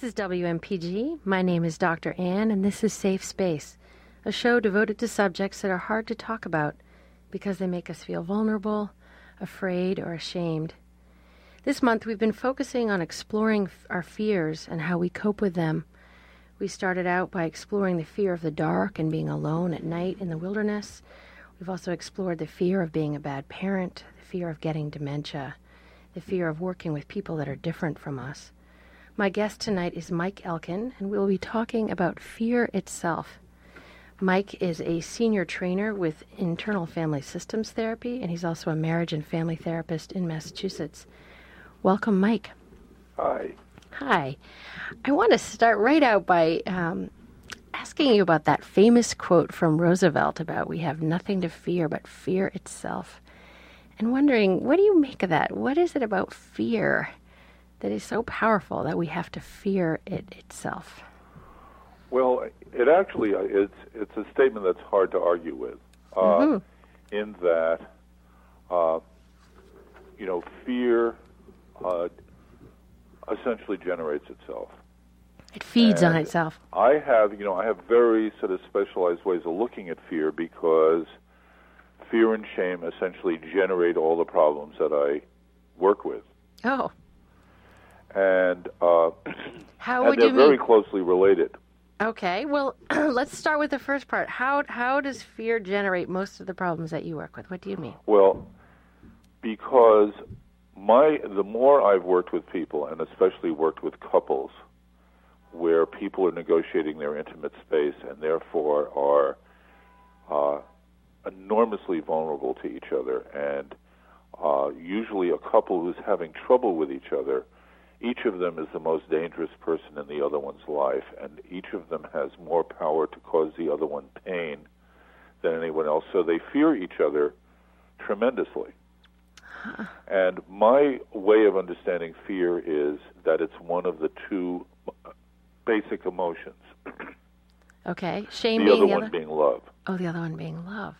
This is WMPG. My name is Dr. Ann, and this is Safe Space, a show devoted to subjects that are hard to talk about because they make us feel vulnerable, afraid, or ashamed. This month, we've been focusing on exploring f- our fears and how we cope with them. We started out by exploring the fear of the dark and being alone at night in the wilderness. We've also explored the fear of being a bad parent, the fear of getting dementia, the fear of working with people that are different from us. My guest tonight is Mike Elkin, and we'll be talking about fear itself. Mike is a senior trainer with internal family systems therapy, and he's also a marriage and family therapist in Massachusetts. Welcome, Mike. Hi. Hi. I want to start right out by um, asking you about that famous quote from Roosevelt about we have nothing to fear but fear itself. And wondering, what do you make of that? What is it about fear that is so powerful that we have to fear it itself? Well, it actually uh, it's it's a statement that's hard to argue with, uh, Mm-hmm. in that, uh, you know, fear uh, essentially generates itself. It feeds on itself. I have, you know, I have very sort of specialized ways of looking at fear because fear and shame essentially generate all the problems that I work with, Oh, and uh, how and they're you very mean? closely related. Okay, well, let's start with the first part. How how does fear generate most of the problems that you work with? What do you mean? Well, because my the more I've worked with people, and especially worked with couples, where people are negotiating their intimate space and therefore are uh, enormously vulnerable to each other, and uh, usually a couple who's having trouble with each other, each of them is the most dangerous person in the other one's life, and each of them has more power to cause the other one pain than anyone else. So they fear each other tremendously. And my way of understanding fear is that it's one of the two uh, basic emotions. Okay, shame the being other the one other. being love. Oh, the other one being love.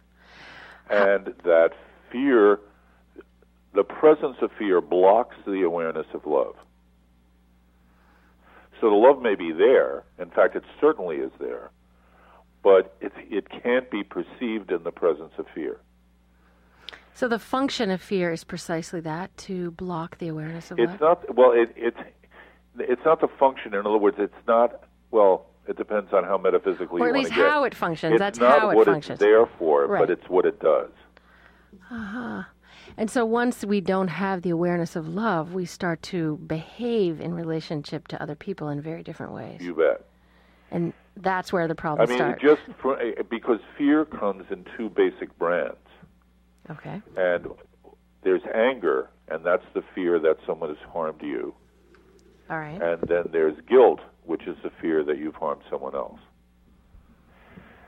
And that fear, the presence of fear blocks the awareness of love. So the love may be there. In fact, it certainly is there. But it, it can't be perceived in the presence of fear. So the function of fear is precisely that to block the awareness of It's love. not well. It, it's it's not the function. In other words, it's not. Well, it depends on how metaphysically or you at least get. how it functions. It's That's not how it what functions. it's there for, Right. but it's what it does. Uh-huh. And so once we don't have the awareness of love, we start to behave in relationship to other people in very different ways. You bet. and that's where the problem I mean, starts. just for, eh, because fear comes in two basic brands, okay. and there's anger, and that's the fear that someone has harmed you, All right. and then there's guilt, which is the fear that you've harmed someone else.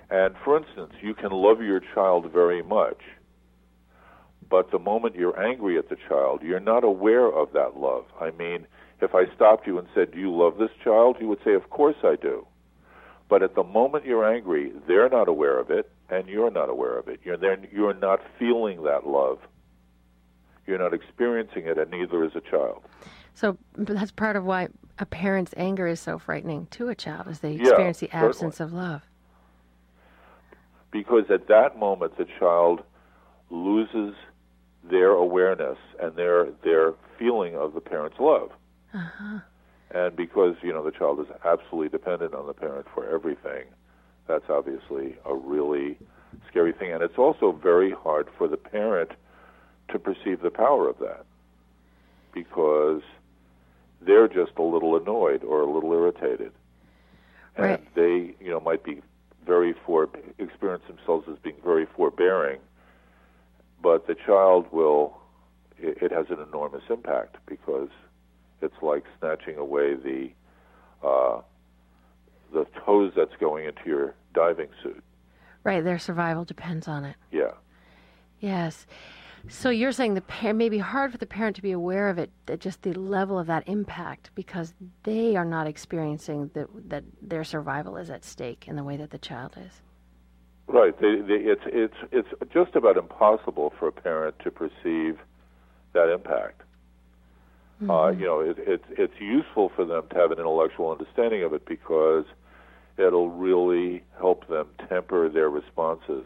And for instance, you can love your child very much, but the moment you're angry at the child, you're not aware of that love. I mean, if I stopped you and said, Do you love this child? you would say, Of course I do. But at the moment you're angry, they're not aware of it, and you're not aware of it. You're, there, you're not feeling that love. You're not experiencing it, and neither is a child. So that's part of why a parent's anger is so frightening to a child, is they Yeah, experience the certainly. absence of love. because at that moment the child loses their awareness and their their feeling of the parent's love. Uh-huh. And because you know the child is absolutely dependent on the parent for everything, that's obviously a really scary thing, and it's also very hard for the parent to perceive the power of that because they're just a little annoyed or a little irritated, and Right. they you know might be very for experience themselves as being very forbearing, but the child will it, it has an enormous impact because it's like snatching away the uh, the toes that's going into your diving suit. Right, their survival depends on it. Yeah. Yes. So you're saying the parent may be hard for the parent to be aware of it, that just the level of that impact, because they are not experiencing that that their survival is at stake in the way that the child is. Right. They, they, it's it's it's just about impossible for a parent to perceive that impact. Uh, you know, it, it's it's useful for them to have an intellectual understanding of it because it'll really help them temper their responses,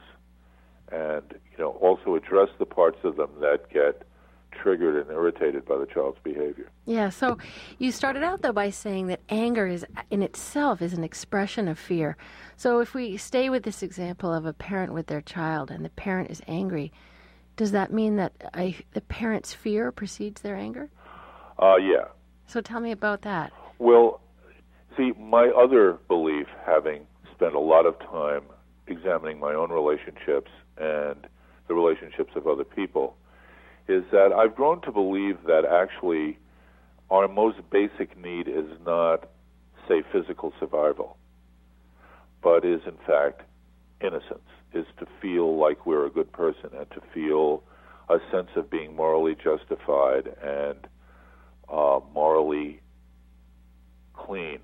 and you know, also address the parts of them that get triggered and irritated by the child's behavior. Yeah, so you started out though by saying that anger is in itself is an expression of fear. So if we stay with this example of a parent with their child and the parent is angry, does that mean that a, the parent's fear precedes their anger? Uh, yeah. So tell me about that. Well, see, my other belief, having spent a lot of time examining my own relationships and the relationships of other people, is that I've grown to believe that actually our most basic need is not, say, physical survival, but is in fact innocence, is to feel like we're a good person and to feel a sense of being morally justified and uh, morally clean.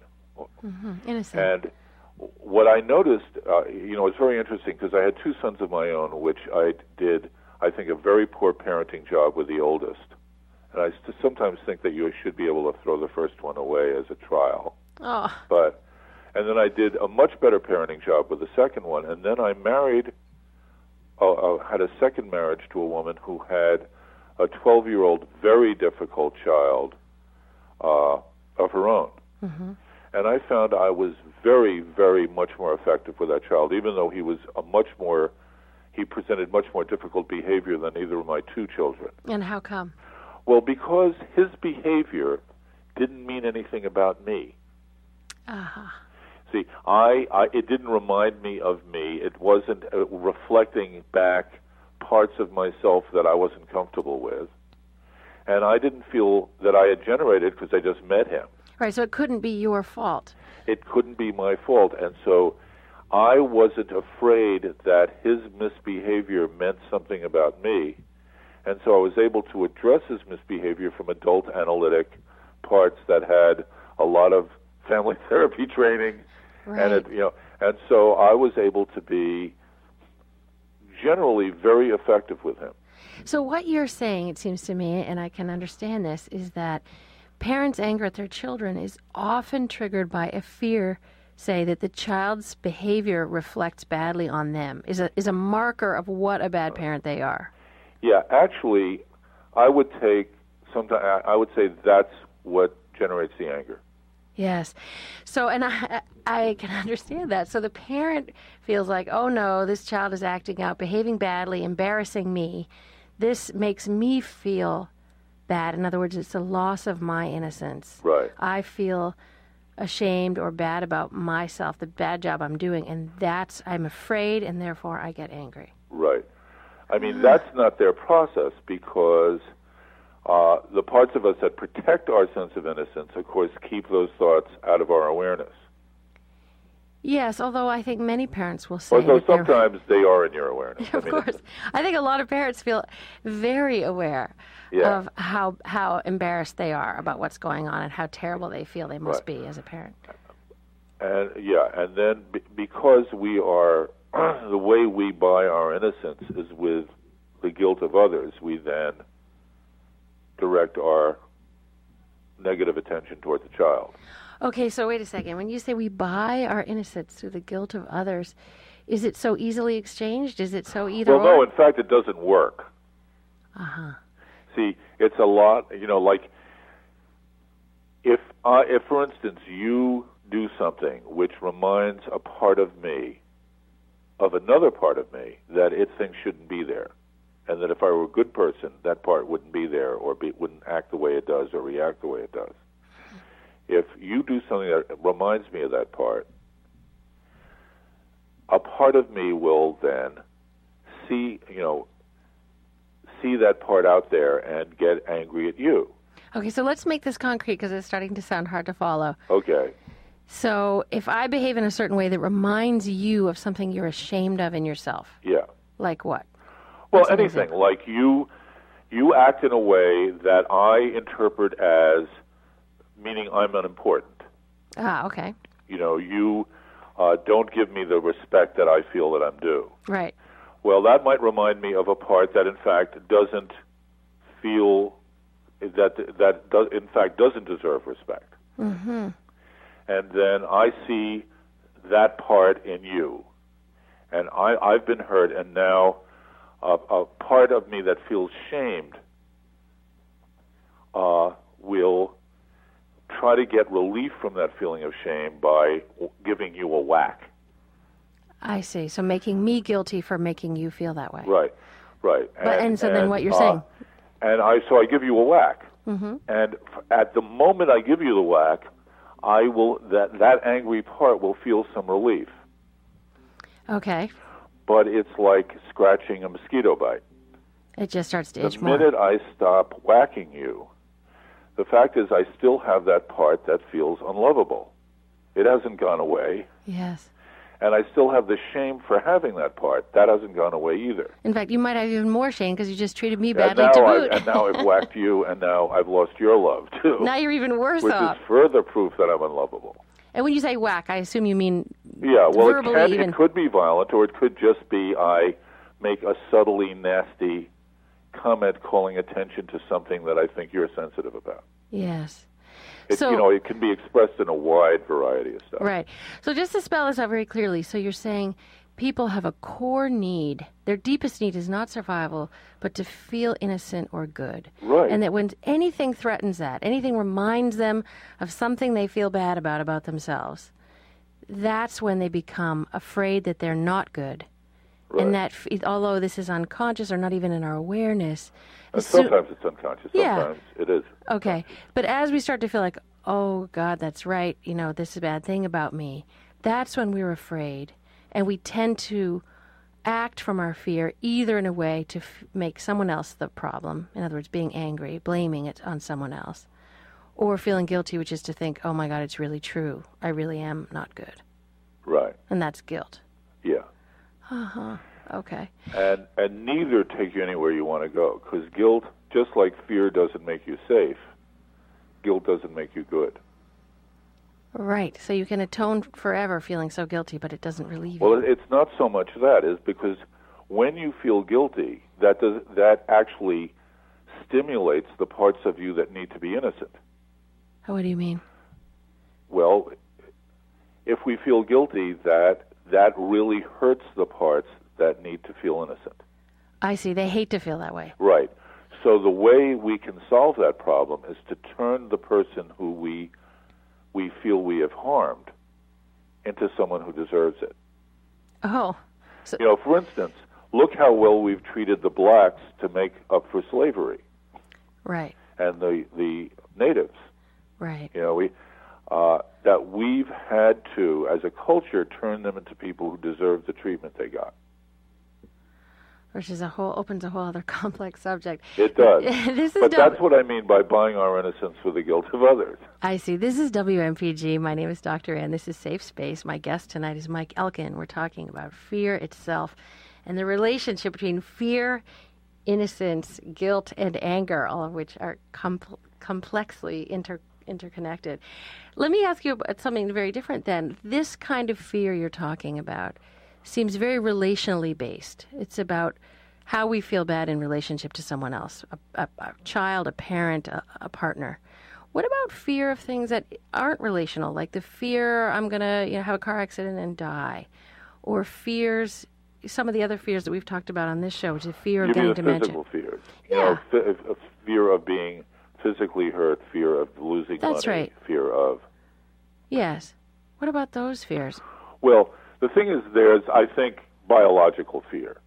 Mm-hmm. Innocent. And what I noticed, uh, you know, it's very interesting because I had two sons of my own, which I did, I think, a very poor parenting job with the oldest. And I st- sometimes think that you should be able to throw the first one away as a trial. oh, But, and then I did a much better parenting job with the second one. And then I married, uh, uh, had a second marriage to a woman who had a 12 year old, very difficult child uh, of her own. hmm And I found I was very, very much more effective with that child, even though he was a much more, he presented much more difficult behavior than either of my two children. and how come? Well, because his behavior didn't mean anything about me. Uh-huh. See, I, I it didn't remind me of me. It wasn't uh, reflecting back parts of myself that I wasn't comfortable with, and I didn't feel that I had generated because I just met him. Right, so it couldn't be your fault. It couldn't be my fault, and so I wasn't afraid that his misbehavior meant something about me, and so I was able to address his misbehavior from adult analytic parts that had a lot of family therapy training Right. and it, you know, and so I was able to be generally very effective with him. So what you're saying, it seems to me, and I can understand this, is that parents' anger at their children is often triggered by a fear, say, that the child's behavior reflects badly on them, is a is a marker of what a bad parent they are. Yeah, actually, I would take sometimes I would say that's what generates the anger. Yes. So, and I, I can understand that. So the parent feels like, oh no, this child is acting out, behaving badly, embarrassing me. This makes me feel bad. In other words, it's a loss of my innocence. Right. I feel ashamed or bad about myself, the bad job I'm doing, and that's, I'm afraid, and therefore I get angry. Right. I mean, that's not their process because uh, the parts of us that protect our sense of innocence, of course, keep those thoughts out of our awareness. Yes, although I think many parents will say Although sometimes they are in your awareness. I of mean, course. I think a lot of parents feel very aware Yeah. of how how embarrassed they are about what's going on and how terrible they feel they must Right. be as a parent. And yeah, and then be, because we are the way we buy our innocence is with the guilt of others, we then direct our negative attention toward the child. Okay, so wait a second. When you say we buy our innocence through the guilt of others, is it so easily exchanged? Is it so either well, no, or? in fact, it doesn't work. uh huh. See, it's a lot. You know, like if, uh, if for instance, you do something which reminds a part of me of another part of me that it thinks shouldn't be there, and that if I were a good person, that part wouldn't be there, or be, wouldn't act the way it does, or react the way it does. If you do something that reminds me of that part, a part of me will then see, you know, see that part out there and get angry at you. Okay, so let's make this concrete because it's starting to sound hard to follow. Okay. So if I behave in a certain way that reminds you of something you're ashamed of in yourself, Yeah. like what? Well, What's anything like you, you act in a way that I interpret as meaning I'm unimportant. Ah, okay. You know, you uh, don't give me the respect that I feel that I'm due. Right. Well, that might remind me of a part that, in fact, doesn't feel that that does, in fact doesn't deserve respect. Mm-hmm. And then I see that part in you, and I, I've been hurt, and now a, a part of me that feels shamed uh, will try to get relief from that feeling of shame by giving you a whack. I see. So making me guilty for making you feel that way. Right, right. But, and, so then what you're uh, saying? And I so I give you a whack, Mm-hmm. and f- at the moment I give you the whack, I will that that angry part will feel some relief. Okay. But it's like scratching a mosquito bite. It just starts to The itch more. The minute I stop whacking you, the fact is I still have that part that feels unlovable. It hasn't gone away, Yes. and I still have the shame for having that part. That hasn't gone away either. In fact, you might have even more shame because you just treated me And badly now, to I, boot. and now I've whacked you, and now I've lost your love too, now you're even worse which off. is further proof that I'm unlovable. And when you say whack, I assume you mean Yeah, well, it, can, even. it could be violent, or it could just be I make a subtly nasty comment calling attention to something that I think you're sensitive about. yes. It, So- you know, it can be expressed in a wide variety of stuff. Right. So just to spell this out very clearly, so you're saying people have a core need. Their deepest need is not survival, but to feel innocent or good. Right. And that when anything threatens that, anything reminds them of something they feel bad about about themselves, that's when they become afraid that they're not good. Right. And that, although this is unconscious or not even in our awareness, uh, And soon- sometimes it's unconscious. Yeah. Sometimes it is. Okay. But as we start to feel like, oh, God, that's right, you know, this is a bad thing about me, that's when we're afraid. And we tend to act from our fear either in a way to f- make someone else the problem, in other words, being angry, blaming it on someone else, or feeling guilty, which is to think, oh my God, it's really true. I really am not good. Right. And that's guilt. Yeah. Okay. And and neither take you anywhere you want to go because guilt, just like fear, doesn't make you safe. Guilt doesn't make you good. Right. So you can atone forever feeling so guilty, but it doesn't relieve Well, you. it- it's not so much that is because when you feel guilty, that does that actually stimulates the parts of you that need to be innocent. What do you mean? Well, if we feel guilty, that that really hurts the parts that need to feel innocent. I see. They hate to feel that way. Right. So the way we can solve that problem is to turn the person who we we feel we have harmed into someone who deserves it. Oh. So, You know, for instance, look how well we've treated the blacks to make up for slavery right. and the the natives. Right. You know, we uh, that we've had to, as a culture, turn them into people who deserve the treatment they got. which is a whole opens a whole other complex subject. It does. this is But W- that's what I mean by buying our innocence for the guilt of others. I see. This is WMPG. My name is Dr. Ann. This is Safe Space. My guest tonight is Mike Elkin. We're talking about fear itself and the relationship between fear, innocence, guilt, and anger, all of which are com- complexly inter- interconnected. Let me ask you about something very different then. This kind of fear you're talking about seems very relationally based. It's about how we feel bad in relationship to someone else a, a, a child, a parent, a, a partner. What about fear of things that aren't relational, like the fear I'm going to you know, have a car accident and die? Or fears, some of the other fears that we've talked about on this show, which is fear of You mean getting dementia. physical fears? You know, Yeah. f- f- fear of being physically hurt, fear of losing That's money, right. fear of. Yes. What about those fears? Well, the thing is, there's, I think, biological fear.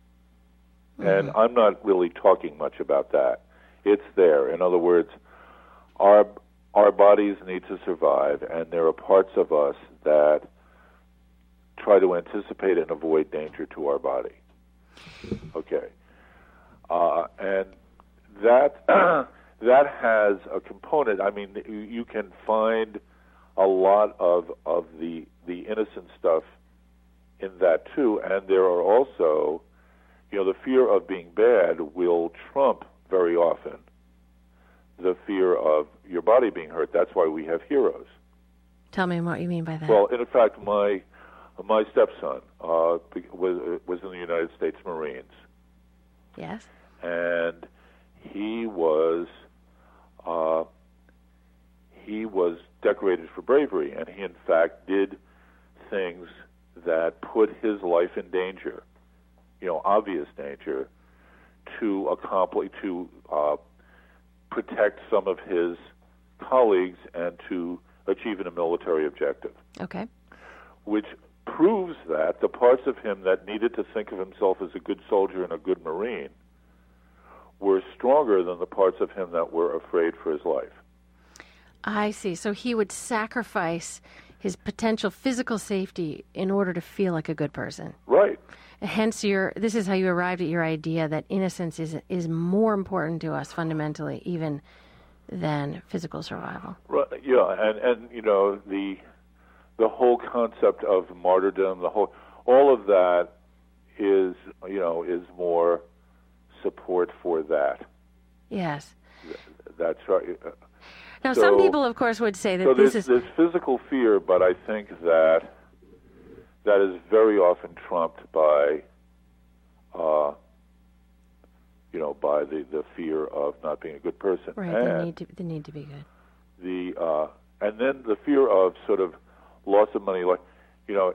And Mm-hmm. I'm not really talking much about that. It's there. In other words, our our bodies need to survive, and there are parts of us that try to anticipate and avoid danger to our body. Okay, uh, and that that has a component. I mean, you- can find a lot of of the the innocent stuff in that too, and there are also, you know, the fear of being bad will trump very often the fear of your body being hurt. That's why we have heroes. Tell me what you mean by that. Well, in fact, my my stepson uh, was was in the United States Marines, yes. and he was uh, he was decorated for bravery, and he in fact did things that put his life in danger, you know, obvious danger, to accomplish to uh, protect some of his colleagues and to achieve a military objective. Okay. Which proves that the parts of him that needed to think of himself as a good soldier and a good Marine were stronger than the parts of him that were afraid for his life. I see. So he would sacrifice his potential physical safety in order to feel like a good person. Right. Hence, your this is how you arrived at your idea that innocence is is more important to us fundamentally, even than physical survival. Right. Yeah, and and you know the the whole concept of martyrdom, the whole all of that is you know is more support for that. Yes. That's right. Now, so, some people, of course, would say that so this there's, is there's physical fear, but I think that that is very often trumped by, uh, you know, by the, the fear of not being a good person. right. And They need to they need to be good. the uh, and then the fear of sort of loss of money. Like, you know,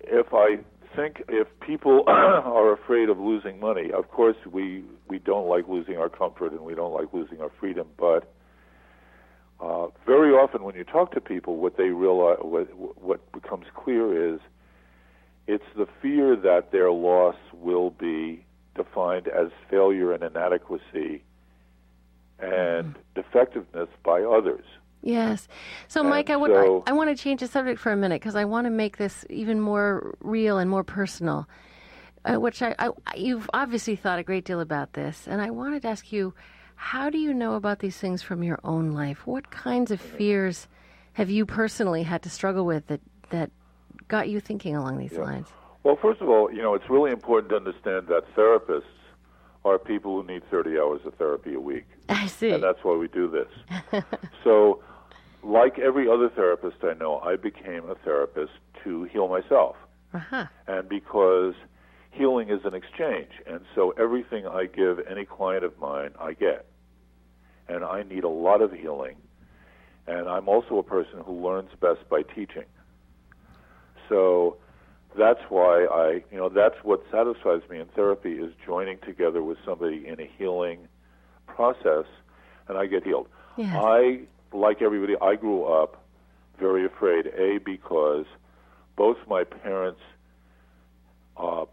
if I think if people are afraid of losing money, of course we we don't like losing our comfort and we don't like losing our freedom, but uh, very often when you talk to people, what they realize, what, what becomes clear is it's the fear that their loss will be defined as failure and inadequacy and defectiveness by others. Yes. So, And Mike, I would so- I, I want to change the subject for a minute because I want to make this even more real and more personal. Uh, which I, I you've obviously thought a great deal about this, and I wanted to ask you, how do you know about these things from your own life? What kinds of fears have you personally had to struggle with that that got you thinking along these lines? Well, first of all, you know, it's really important to understand that therapists are people who need 30 hours of therapy a week. I see. and that's why we do this. so, like every other therapist I know, I became a therapist to heal myself, uh-huh. and because healing is an exchange, and so everything I give any client of mine, I get, and I need a lot of healing, and I'm also a person who learns best by teaching. So. That's why I, you know, that's what satisfies me in therapy is joining together with somebody in a healing process, and I get healed. Yes. I, like everybody, I grew up very afraid. A because both my parents uh,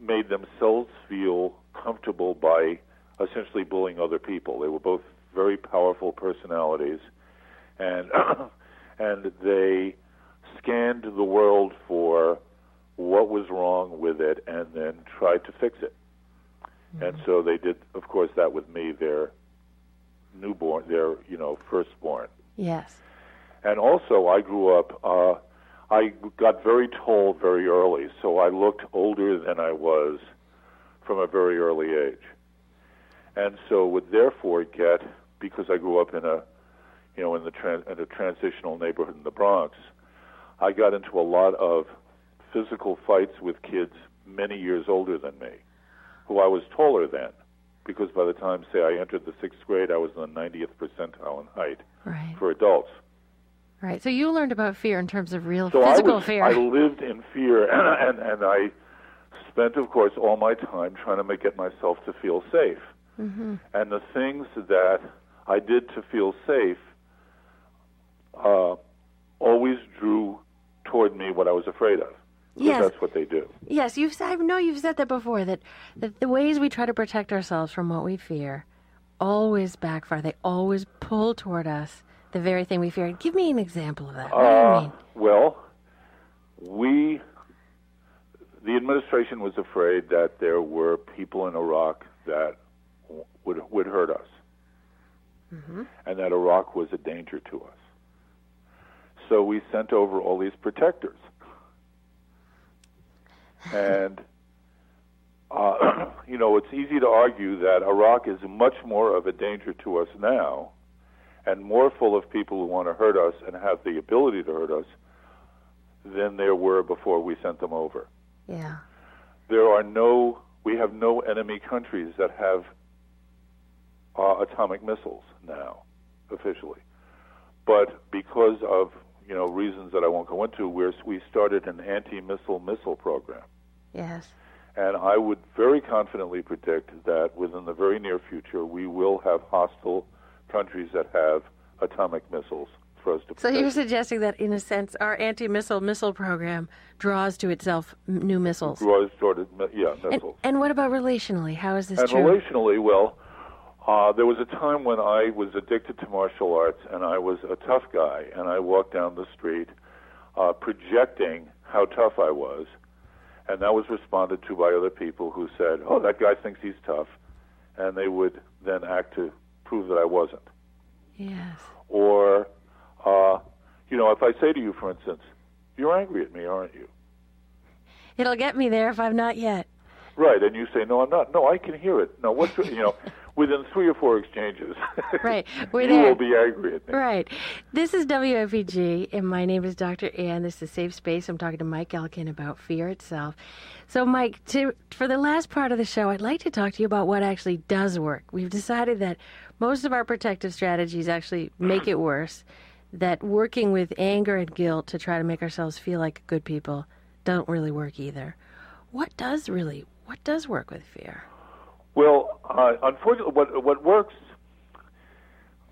made themselves feel comfortable by essentially bullying other people. They were both very powerful personalities, and and they scanned the world for what was wrong with it and then tried to fix it. And so they did, of course, that with me, their newborn, their you know firstborn. Yes. And also, I grew up. Uh, I got very tall very early, so I looked older than I was from a very early age, and so would therefore get because I grew up in a, you know, in the tran- in a transitional neighborhood in the Bronx. I got into a lot of physical fights with kids many years older than me, who I was taller than, because by the time, say, I entered the sixth grade, I was in the 90th percentile in height Right. for adults. Right. So you learned about fear in terms of real So physical I was, fear. I lived in fear, and, and and I spent, of course, all my time trying to make get myself to feel safe. mm-hmm. And the things that I did to feel safe uh, always drew toward me what I was afraid of. Yes. that's what they do. Yes, you've I know you've said that before that, that the ways we try to protect ourselves from what we fear always backfire. They always pull toward us the very thing we fear. Give me an example of that. What do you Uh, mean? well, we, the administration was afraid that there were people in Iraq that would would hurt us, and that Iraq was a danger to us. So we sent over all these protectors, and. Uh, you know, it's easy to argue that Iraq is much more of a danger to us now and more full of people who want to hurt us and have the ability to hurt us than there were before we sent them over. Yeah. There are no, we have no enemy countries that have uh, atomic missiles now. officially. But because of you know reasons that I won't go into, we we started an anti-missile missile program. Yes. And I would very confidently predict that within the very near future, we will have hostile countries that have atomic missiles for us to. So you're suggesting that, in a sense, our anti-missile missile program draws to itself new missiles. Draws toward yeah missiles. And, and what about relationally? How is this and true? relationally, well, uh, there was a time when I was addicted to martial arts, and I was a tough guy, and I walked down the street uh, projecting how tough I was and that was responded to by other people who said, "Oh, that guy thinks he's tough," and they would then act to prove that I wasn't. Yes. Or, uh, you know, if I say to you, for instance, "You're angry at me, aren't you?" It'll get me there if I'm not yet. Right, and you say, "No, I'm not." No, I can hear it. No, what's you know, within three or four exchanges, right, we're you there. will be angry at me. Right. This is WMPG, and my name is Dr. Ann. This is Safe Space. I'm talking to Mike Elkin about fear itself. So, Mike, to, for the last part of the show, I'd like to talk to you about what actually does work. We've decided that most of our protective strategies actually make it worse. That working with anger and guilt to try to make ourselves feel like good people don't really work either. What does really what does work with fear? Well, uh, unfortunately, what what works.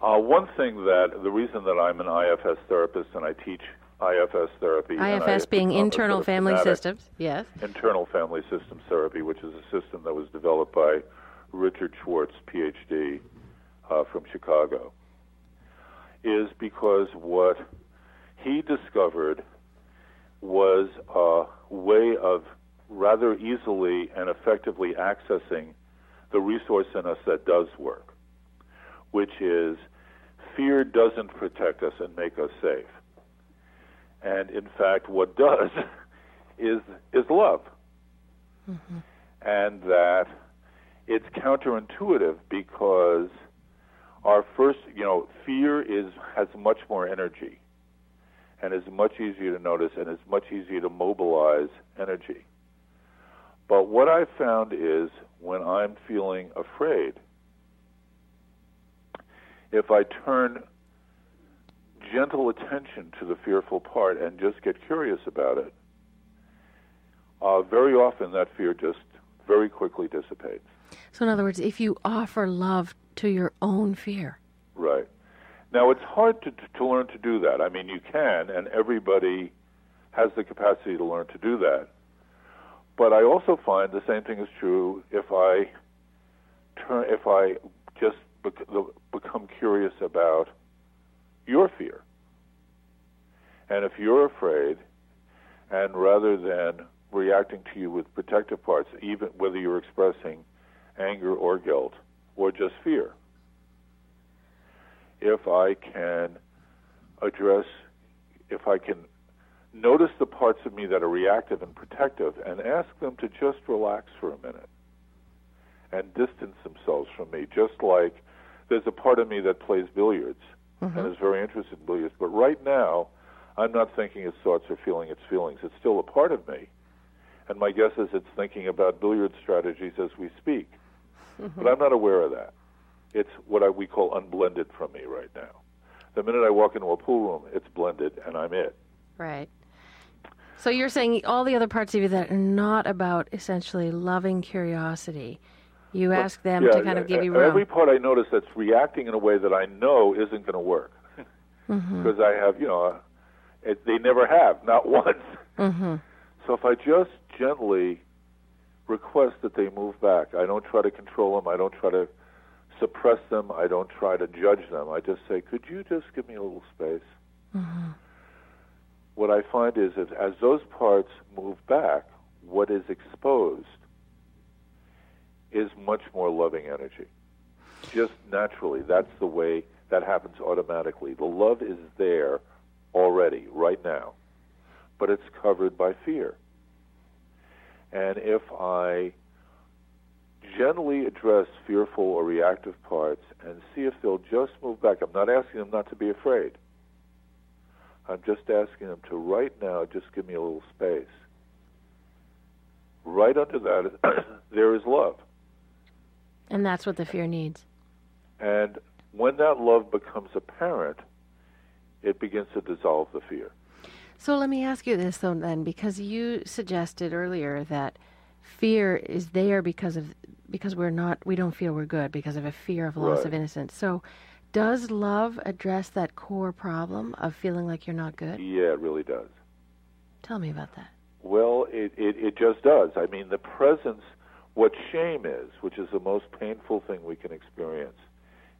Uh, one thing that the reason that I'm an IFS therapist and I teach IFS therapy. IFS being internal family systems, yes. Internal family systems therapy, which is a system that was developed by Richard Schwartz, PhD, uh, from Chicago, is because what he discovered was a way of rather easily and effectively accessing the resource in us that does work, which is fear doesn't protect us and make us safe. And in fact, what does is is love, mm-hmm. and that it's counterintuitive because our first, you know, fear is has much more energy, and is much easier to notice, and is much easier to mobilize energy. But what I've found is when I'm feeling afraid, if I turn gentle attention to the fearful part and just get curious about it, uh, very often that fear just very quickly dissipates. So, in other words, if you offer love to your own fear. Right. Now, it's hard to, to learn to do that. I mean, you can, and everybody has the capacity to learn to do that. But I also find the same thing is true if I turn, if I just bec- become curious about your fear. And if you're afraid, and rather than reacting to you with protective parts, even whether you're expressing anger or guilt or just fear, if I can address, if I can notice the parts of me that are reactive and protective and ask them to just relax for a minute and distance themselves from me, just like there's a part of me that plays billiards mm-hmm. and is very interested in billiards. But right now, I'm not thinking its thoughts or feeling its feelings. It's still a part of me. And my guess is it's thinking about billiard strategies as we speak. Mm-hmm. But I'm not aware of that. It's what I, we call unblended from me right now. The minute I walk into a pool room, it's blended and I'm it. Right. So you're saying all the other parts of you that are not about essentially loving curiosity, you ask them yeah, to kind of give you room. Every part I notice that's reacting in a way that I know isn't going to work, mm-hmm. because I have, you know, it, they never have, not once. Mm-hmm. So if I just gently request that they move back, I don't try to control them. I don't try to suppress them. I don't try to judge them. I just say, "Could you just give me a little space?" Mm-hmm what I find is that as those parts move back, what is exposed is much more loving energy. Just naturally, that's the way that happens automatically. The love is there already, right now, but it's covered by fear. And if I gently address fearful or reactive parts and see if they'll just move back, I'm not asking them not to be afraid. I'm just asking them to right now just give me a little space. Right under that, there is love. And that's what the fear needs. And when that love becomes apparent, it begins to dissolve the fear. So let me ask you this though then because you suggested earlier that fear is there because of because we're not we don't feel we're good because of a fear of loss Right. of innocence. So does love address that core problem of feeling like you're not good? Yeah, it really does. Tell me about that. Well, it, it, it just does. I mean, the presence, what shame is, which is the most painful thing we can experience,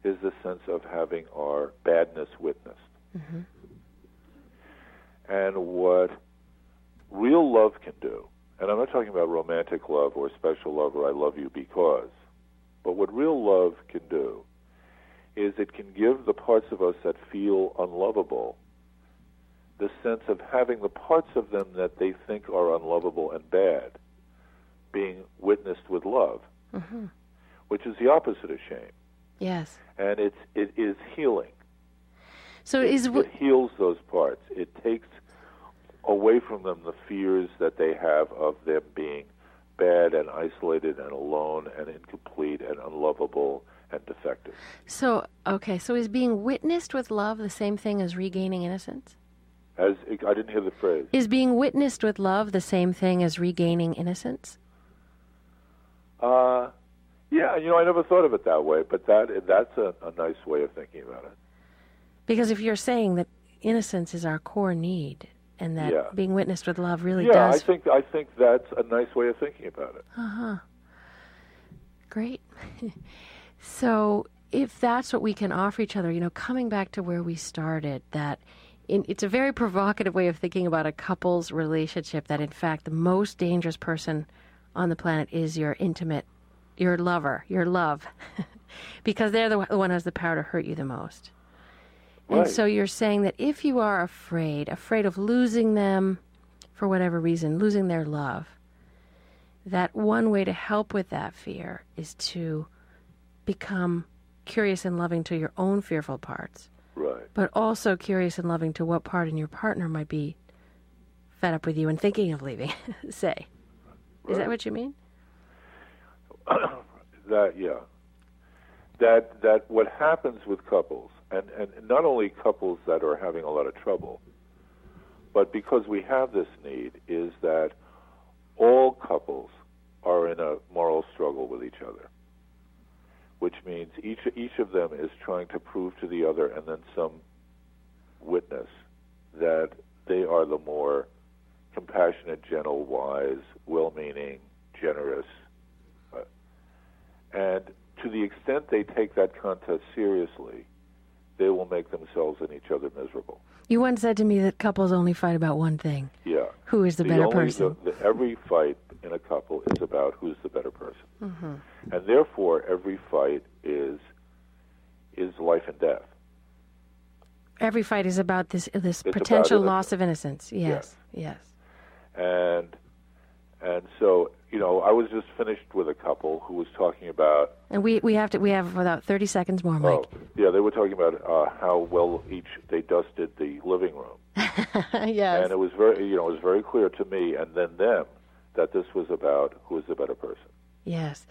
is the sense of having our badness witnessed. Mm-hmm. And what real love can do, and I'm not talking about romantic love or special love or I love you because, but what real love can do is it can give the parts of us that feel unlovable the sense of having the parts of them that they think are unlovable and bad being witnessed with love, hmm which is the opposite of shame. Yes. And it's, it is healing. So it, is it heals those parts. It takes away from them the fears that they have of them being bad and isolated and alone and incomplete and unlovable and defective. so okay, so is being witnessed with love the same thing as regaining innocence? As I didn't hear the phrase. Is being witnessed with love the same thing as regaining innocence? Uh, yeah, you know, I never thought of it that way, but that that's a, a nice way of thinking about it. Because if you're saying that innocence is our core need and that Yeah. being witnessed with love really yeah, does I think I think that's a nice way of thinking about it. Uh-huh. Great. so, if that's what we can offer each other, you know, coming back to where we started, that in, it's a very provocative way of thinking about a couple's relationship. That in fact, the most dangerous person on the planet is your intimate, your lover, your love, because they're the one the one who has the power to hurt you the most. And so you're saying that if you are afraid, afraid of losing them for whatever reason, losing their love, that one way to help with that fear is to become curious and loving to your own fearful parts, Right. but also curious and loving to what part in your partner might be fed up with you and thinking of leaving, say. Is that what you mean? that yeah. That that what happens with couples, and and not only couples that are having a lot of trouble, but because we have this need, is that all couples are in a moral struggle with each other. Which means each each of them is trying to prove to the other, and then some witness that they are the more compassionate, gentle, wise, well-meaning, generous, uh, and to the extent they take that contest seriously, they will make themselves and each other miserable. You once said to me that couples only fight about one thing Yeah. who is the, the better only, person. The, the, every fight in a couple is about who's the better person, hmm and therefore every fight is is life and death. Every fight is about this this about potential loss of innocence. Yes, yes. and and so you know I was just finished with a couple who was talking about And we, we have to we have about thirty seconds more, Mike. oh yeah they were talking about uh, how well each they dusted the living room yes. and it was very you know it was very clear to me and then them that this was about who is the better person. Yes.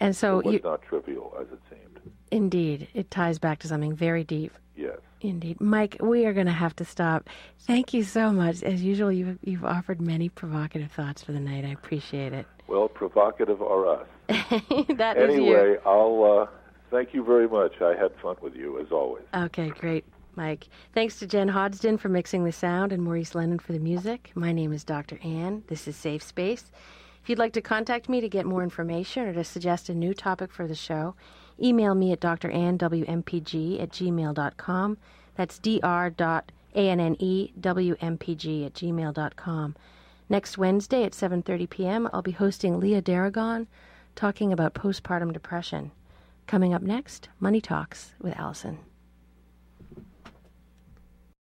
And so, it was you, not trivial as it seemed. indeed, it ties back to something very deep. Yes. Indeed. Mike, we are going to have to stop. Thank you so much. As usual, you've, you've offered many provocative thoughts for the night. I appreciate it. Well, provocative are us. that is you. Anyway, I'll uh, thank you very much. I had fun with you as always. Okay, great, Mike. Thanks to Jen Hodgson for mixing the sound and Maurice Lennon for the music. My name is Dr. Ann. This is Safe Space. If you'd like to contact me to get more information or to suggest a new topic for the show, email me at drannwmpg at gmail.com. That's dr.annewmpg at gmail.com. Next Wednesday at 7.30 p.m., I'll be hosting Leah Daragon talking about postpartum depression. Coming up next, Money Talks with Allison.